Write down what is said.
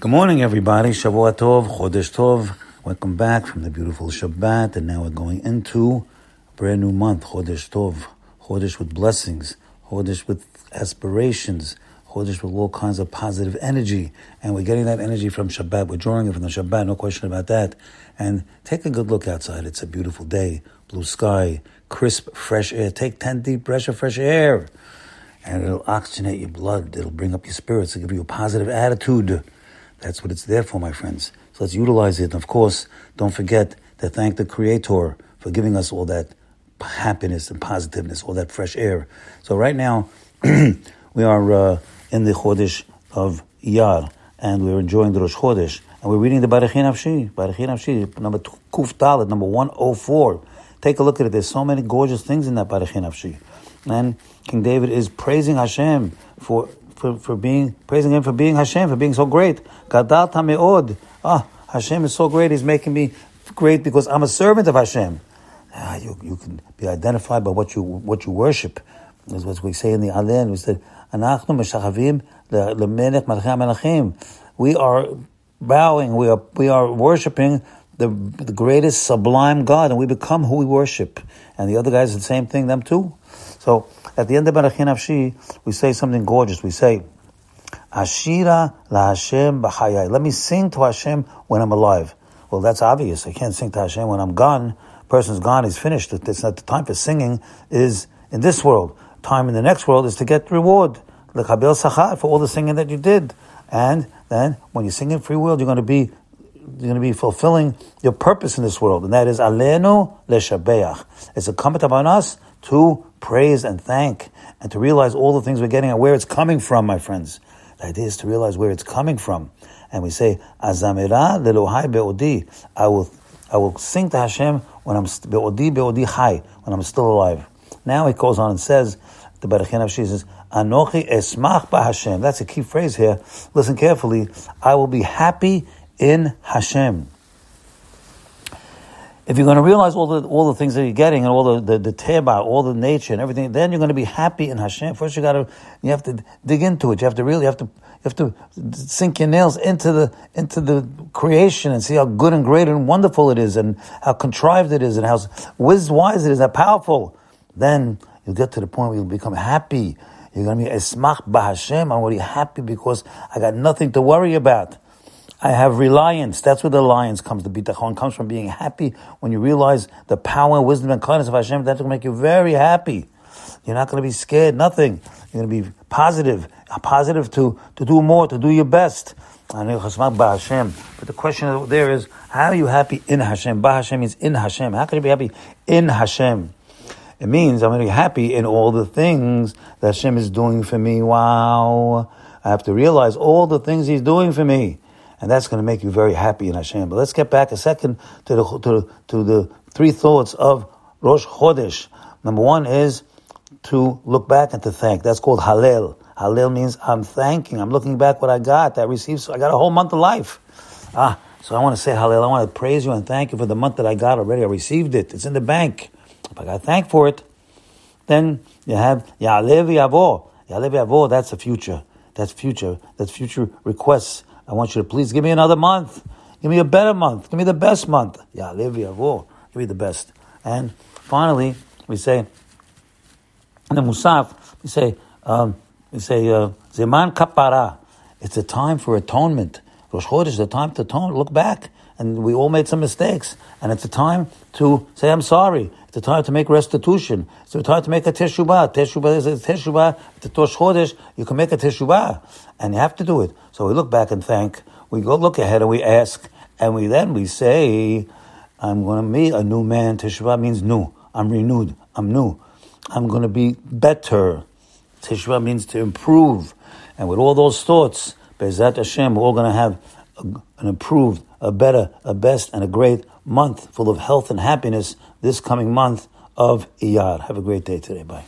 Good morning, everybody. Shavua Tov, Chodesh Tov. Welcome back from the beautiful Shabbat, and now we're going into a brand new month, Chodesh Tov. Chodesh with blessings, Chodesh with aspirations, Chodesh with all kinds of positive energy, and we're getting that energy from Shabbat. We're drawing it from the Shabbat, no question about that. And take a good look outside. It's a beautiful day, blue sky, crisp, fresh air. Take 10 deep breaths of fresh air, and it'll oxygenate your blood. It'll bring up your spirits. It'll give you a positive attitude. That's what it's there for, my friends. So let's utilize it. And of course, don't forget to thank the Creator for giving us all that happiness and positiveness, all that fresh air. So right now, we are uh, in the Chodesh of Iyar, and we're enjoying the Rosh Chodesh, and we're reading the Baruchin Nafshi, Baruchin Nafshi, number Kuf Dalet, number 104. Take a look at it. There's so many gorgeous things in that Baruchin Nafshi. And King David is praising Hashem for for, for being praising him for being Hashem, for being so great. Gadal meod. Ah, Hashem is so great. He's making me great because I'm a servant of Hashem. Ah, you, you can be identified by what you what you worship. That's what we say in the Aleinu. We said, "Anachnu meshachavim lemelech malchei melachim." We are bowing. We are we are worshiping the the greatest sublime God, and we become who we worship. And the other guys, the same thing. Them too. So at the end of Baruchin Nafshi, we say something gorgeous. We say, Ashira la Hashem b'chayai. Let me sing to Hashem when I'm alive. Well, that's obvious. I can't sing to Hashem when I'm gone. Person's gone, he's finished. It's not the time for singing is in this world. Time in the next world is to get reward. L'chabel sachar for all the singing that you did. And then when you sing in free world, you're going to be you're going to be fulfilling your purpose in this world, and that is alenu leshabeach. It's a incumbent upon us to praise and thank, and to realize all the things we're getting and where it's coming from, my friends. The idea is to realize where it's coming from. And we say, Azamira be'odi. I will, I will sing to Hashem when I'm be'odi be'odi chai, when I'm still alive. Now he goes on and says, the Baruchin Nafshi says, Anochi esmach Hashem. That's a key phrase here. Listen carefully. I will be happy in Hashem if you're going to realize all the all the things that you're getting and all the the, the teba, all the nature and everything, then you're going to be happy in Hashem. First, you got to you have to dig into it. You have to really have to you have to sink your nails into the into the creation and see how good and great and wonderful it is, and how contrived it is, and how wise it is, how powerful. Then you'll get to the point where you'll become happy. You're going to be esmach b'Hashem. I'm going to be happy because I got nothing to worry about. I have reliance. That's where the reliance comes. The bitachon comes from being happy when you realize the power, wisdom, and kindness of Hashem. That's going to make you very happy. You're not going to be scared. Nothing. You're going to be positive. Uh, positive to to do more, to do your best. But the question there is, how are you happy in Hashem? Ba Hashem means in Hashem. How can you be happy in Hashem? It means I'm going to be happy in all the things that Hashem is doing for me. Wow. I have to realize all the things He's doing for me and that's going to make you very happy in Hashem. But let's get back a second to the to, to the three thoughts of Rosh Chodesh. Number one is to look back and to thank. That's called Hallel. Hallel means I'm thanking. I'm looking back what I got. I received. So I got a whole month of life. Ah, so I want to say Hallel. I want to praise you and thank you for the month that I got already. I received it. It's in the bank. If I got thank for it, then you have Ya'aleh V'yavo. Ya'aleh V'yavo. That's the future. That's future. That's future requests I want you to please give me another month. Give me a better month. Give me the best month. Yeah, Give me the best. And finally, we say, in the Musaf, we say, um, we say, uh, Zeman kapara. It's a time for atonement. Rosh Chodesh is a time to atone, look back. And we all made some mistakes. And it's a time to say, I'm sorry. It's a time to make restitution. It's a time to make a teshubah. Teshubah is a teshubah. It's a Rosh Chodesh. You can make a teshubah. And you have to do it. So we look back and thank. We go look ahead and we ask. And we then we say, I'm going to be a new man. Teshuvah means new. I'm renewed. I'm new. I'm going to be better. Teshuvah means to improve. And with all those thoughts, B'ezrat Hashem, we're all going to have an improved, a better, a best, and a great month full of health and happiness this coming month of Iyar. Have a great day today. Bye.